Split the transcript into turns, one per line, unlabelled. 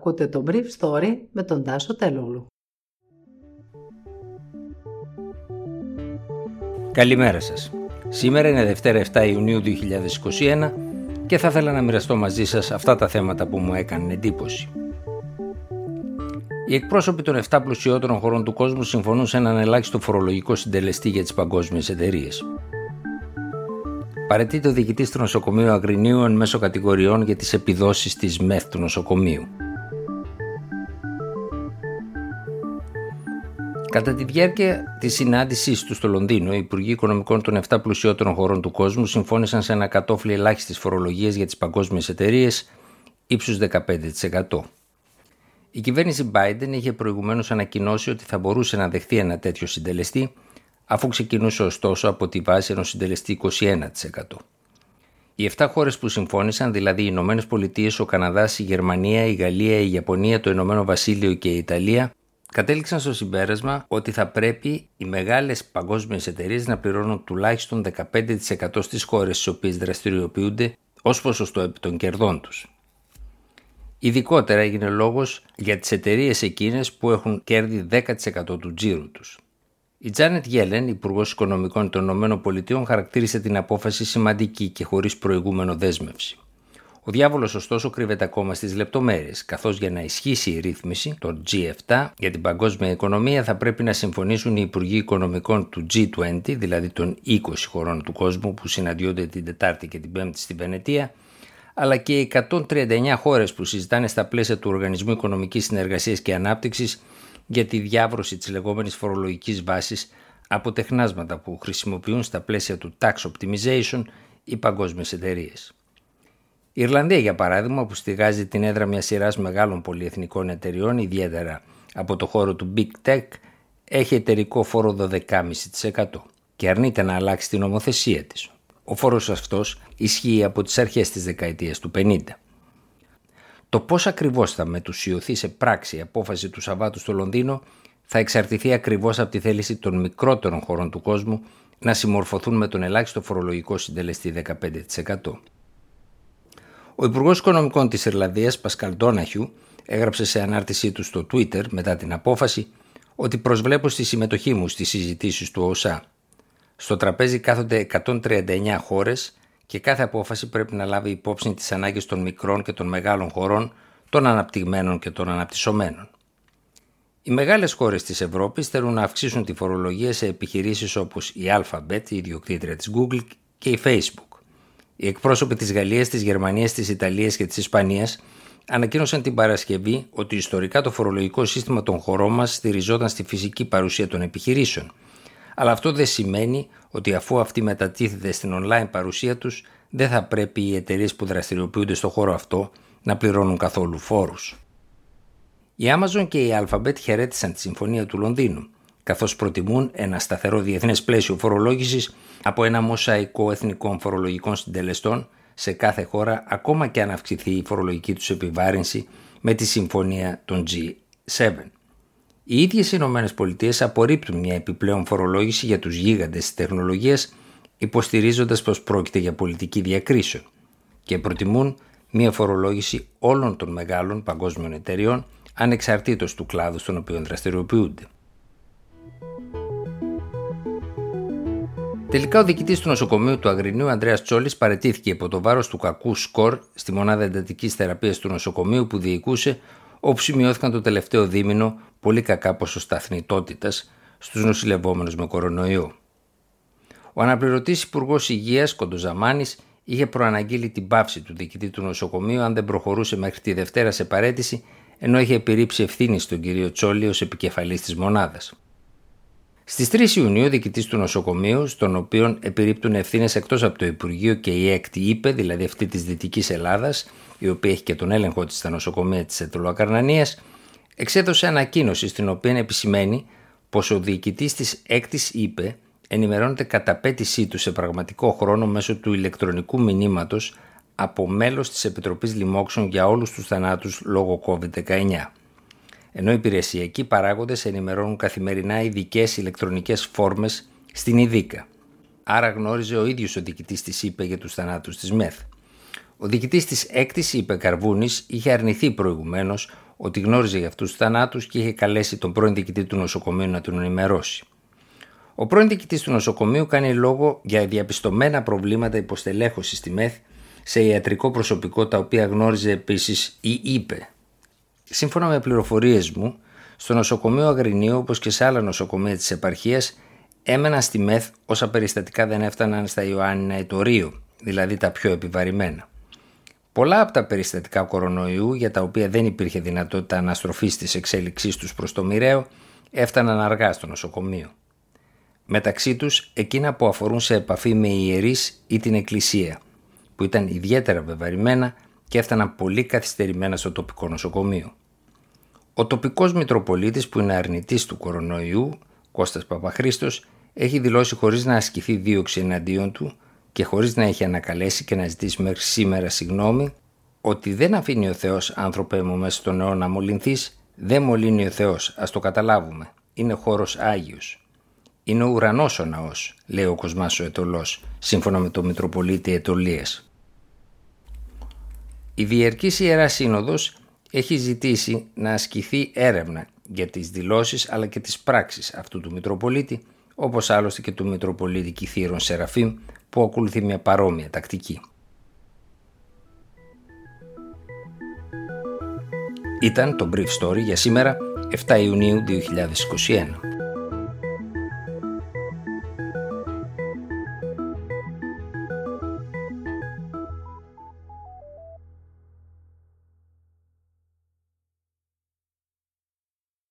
Ακούτε το Brief Story με τον Τάσο Τελούλου.
Καλημέρα σας. Σήμερα είναι Δευτέρα 7 Ιουνίου 2021 και θα ήθελα να μοιραστώ μαζί σας αυτά τα θέματα που μου έκαναν εντύπωση. Οι εκπρόσωποι των 7 πλουσιότερων χωρών του κόσμου συμφωνούν σε έναν ελάχιστο φορολογικό συντελεστή για τις παγκόσμιες εταιρείες. Παρετείται ο διοικητής του νοσοκομείου Αγρινίου εν μέσω κατηγοριών για τις επιδόσεις της ΜΕΘ του νοσοκομείου. Κατά τη διάρκεια της συνάντησής του στο Λονδίνο, οι Υπουργοί Οικονομικών των 7 πλουσιότερων χωρών του κόσμου συμφώνησαν σε ένα κατόφλι ελάχιστης φορολογίας για τις παγκόσμιες εταιρείες ύψους 15%. Η κυβέρνηση Biden είχε προηγουμένως ανακοινώσει ότι θα μπορούσε να δεχθεί ένα τέτοιο συντελεστή, αφού ξεκινούσε ωστόσο από τη βάση ενός συντελεστή 21%. Οι 7 χώρες που συμφώνησαν, δηλαδή οι Ηνωμένες Πολιτείες, ο Καναδάς, η Γερμανία, η Γαλλία, η Ιαπωνία, το Ηνωμένο Βασίλειο και η Ιταλία, κατέληξαν στο συμπέρασμα ότι θα πρέπει οι μεγάλες παγκόσμιες εταιρείες να πληρώνουν τουλάχιστον 15% στις χώρες στις οποίες δραστηριοποιούνται ως ποσοστό επί των κερδών τους. Ειδικότερα έγινε λόγος για τις εταιρείες εκείνες που έχουν κέρδη 10% του τζίρου τους. Η Τζάνετ Γέλεν, Υπουργός Οικονομικών των ΗΠΑ, χαρακτήρισε την απόφαση σημαντική και χωρίς προηγούμενο δέσμευση. Ο διάβολος, ωστόσο, κρύβεται ακόμα στις λεπτομέρειες, καθώς για να ισχύσει η ρύθμιση, το G7, για την παγκόσμια οικονομία θα πρέπει να συμφωνήσουν οι Υπουργοί Οικονομικών του G20, δηλαδή των 20 χωρών του κόσμου που συναντιόνται την Τετάρτη και την Πέμπτη στη Βενετία, αλλά και οι 139 χώρες που συζητάνε στα πλαίσια του Οργανισμού Οικονομικής Συνεργασίας και Ανάπτυξης για τη διάβρωση της λεγόμενης φορολογικής βάσης από τεχνάσματα που χρησιμοποιούν στα πλαίσια του tax optimization οι παγκόσμιες εταιρείες. Η Ιρλανδία, για παράδειγμα, που στηγάζει την έδρα μιας σειράς μεγάλων πολυεθνικών εταιριών, ιδιαίτερα από το χώρο του Big Tech, έχει εταιρικό φόρο 12,5% και αρνείται να αλλάξει την νομοθεσία της. Ο φόρος αυτός ισχύει από τις αρχές της δεκαετίας του 50. Το πώς ακριβώς θα μετουσιωθεί σε πράξη η απόφαση του Σαββάτου στο Λονδίνο θα εξαρτηθεί ακριβώς από τη θέληση των μικρότερων χωρών του κόσμου να συμμορφωθούν με τον ελάχιστο φορολογικό συντελεστή 15%. Ο Υπουργός Οικονομικών της Ιρλανδίας, Πασκαλ Ντόναχιου, έγραψε σε ανάρτησή του στο Twitter μετά την απόφαση ότι προσβλέπω στη συμμετοχή μου στις συζητήσεις του ΟΣΑ στο τραπέζι κάθονται 139 χώρες και κάθε απόφαση πρέπει να λάβει υπόψη τις ανάγκες των μικρών και των μεγάλων χωρών, των αναπτυγμένων και των αναπτυσσομένων. Οι μεγάλες χώρες της Ευρώπης θέλουν να αυξήσουν τη φορολογία σε επιχειρήσεις όπως η Alphabet, η ιδιοκτήτρια της Google και η Facebook. Οι εκπρόσωποι της Γαλλίας, της Γερμανίας, της Ιταλίας και της Ισπανίας ανακοίνωσαν την Παρασκευή ότι ιστορικά το φορολογικό σύστημα των χωρών μας στηριζόταν στη φυσική παρουσία των επιχειρήσεων αλλά αυτό δεν σημαίνει ότι αφού αυτή μετατίθεται στην online παρουσία τους, δεν θα πρέπει οι εταιρείες που δραστηριοποιούνται στο χώρο αυτό να πληρώνουν καθόλου φόρους. Η Amazon και η Alphabet χαιρέτησαν τη Συμφωνία του Λονδίνου, καθώς προτιμούν ένα σταθερό διεθνές πλαίσιο φορολόγησης από ένα μοσαϊκό εθνικών φορολογικών συντελεστών σε κάθε χώρα, ακόμα και αν αυξηθεί η φορολογική τους επιβάρυνση με τη Συμφωνία των G7. Οι ίδιες οι Ηνωμένες Πολιτείες απορρίπτουν μια επιπλέον φορολόγηση για τους γίγαντες της τεχνολογίας, υποστηρίζοντας πως πρόκειται για πολιτική διακρίσεων και προτιμούν μια φορολόγηση όλων των μεγάλων παγκόσμιων εταιριών ανεξαρτήτως του κλάδου στον οποίο δραστηριοποιούνται. Τελικά, ο διοικητής του νοσοκομείου του Αγρινίου, Ανδρέας Τσόλης, παρετήθηκε από το βάρος του κακού σκορ στη μονάδα εντατικής θεραπείας του νοσοκομείου που διοικούσε, όπου σημειώθηκαν το τελευταίο δίμηνο πολύ κακά ποσοστά θνητότητας στους νοσηλευόμενους με κορονοϊό. Ο αναπληρωτής Υπουργός Υγείας Κοντοζαμάνης είχε προαναγγείλει την πάυση του διοικητή του νοσοκομείου αν δεν προχωρούσε μέχρι τη Δευτέρα σε παρέτηση, ενώ είχε επιρρύψει ευθύνη στον κύριο Τσόλη ως επικεφαλής της μονάδας. Στις 3 Ιουνίου, ο διοικητής του νοσοκομείου, στον οποίο επιρρύπτουν ευθύνες εκτός από το Υπουργείο και η ΕΚΤ, είπε, δηλαδή αυτή της Δυτικής Ελλάδας, η οποία έχει και τον έλεγχο της στα νοσοκομεία της Ετωλοακαρνανία, εξέδωσε ανακοίνωση στην οποία επισημαίνει πως ο διοικητής της έκτης είπε ενημερώνεται κατά πέτησή του σε πραγματικό χρόνο μέσω του ηλεκτρονικού μηνύματος από μέλος της Επιτροπής Λοιμόξεων για όλους τους θανάτους λόγω COVID-19. Ενώ οι υπηρεσιακοί παράγοντες ενημερώνουν καθημερινά ειδικές ηλεκτρονικές φόρμες στην ΙΔΙΚΑ. Άρα γνώριζε ο ίδιος ο διοικητής της ΥΠΕ για τους θανάτους της ΜΕΘ. Ο διοικητής της έκτης ΥΠΕ Καρβούνης είχε αρνηθεί προηγουμένως ότι γνώριζε για αυτούς τους θανάτους και είχε καλέσει τον πρώην διοικητή του νοσοκομείου να τον ενημερώσει. Ο πρώην διοικητής του νοσοκομείου κάνει λόγο για διαπιστωμένα προβλήματα υποστελέχωσης στη ΜΕΘ σε ιατρικό προσωπικό τα οποία γνώριζε επίσης ή είπε. Σύμφωνα με πληροφορίες μου, στο νοσοκομείο Αγρινίου όπως και σε άλλα νοσοκομεία της επαρχίας έμεναν στη ΜΕΘ όσα περιστατικά δεν έφταναν στα Ιωάννινα ή το Ρίο, δηλαδή τα πιο επιβαρημένα. Πολλά από τα περιστατικά κορονοϊού για τα οποία δεν υπήρχε δυνατότητα αναστροφής της εξέλιξής τους προς το μοιραίο έφταναν αργά στο νοσοκομείο. Μεταξύ τους εκείνα που αφορούν σε επαφή με ιερείς ή την εκκλησία που ήταν ιδιαίτερα βεβαρημένα και έφταναν πολύ καθυστερημένα στο τοπικό νοσοκομείο. Ο τοπικός Μητροπολίτης που είναι αρνητής του κορονοϊού, Κώστας Παπαχρίστος, έχει δηλώσει χωρίς να ασκηθεί δίωξη εναντίον του και χωρίς να έχει ανακαλέσει και να ζητήσει μέχρι σήμερα συγνώμη ότι δεν αφήνει ο Θεός άνθρωπε μου μέσα στον αιώνα να μολυνθείς, δεν μολύνει ο Θεός, ας το καταλάβουμε. Είναι χώρος Άγιος. Είναι ο ουρανός ο ναός, λέει ο Κοσμάς ο Ετωλός, σύμφωνα με τον Μητροπολίτη Ετωλίας. Η Διερκής Ιεράς Σύνοδος έχει ζητήσει να ασκηθεί έρευνα για τις δηλώσεις αλλά και τις πράξεις αυτού του Μητροπολίτη όπως άλλωστε και του Μητροπολίτη Κιθήρων Σεραφείμ που ακολουθεί μια παρόμοια τακτική. Ήταν το Brief Story για σήμερα 7 Ιουνίου 2021.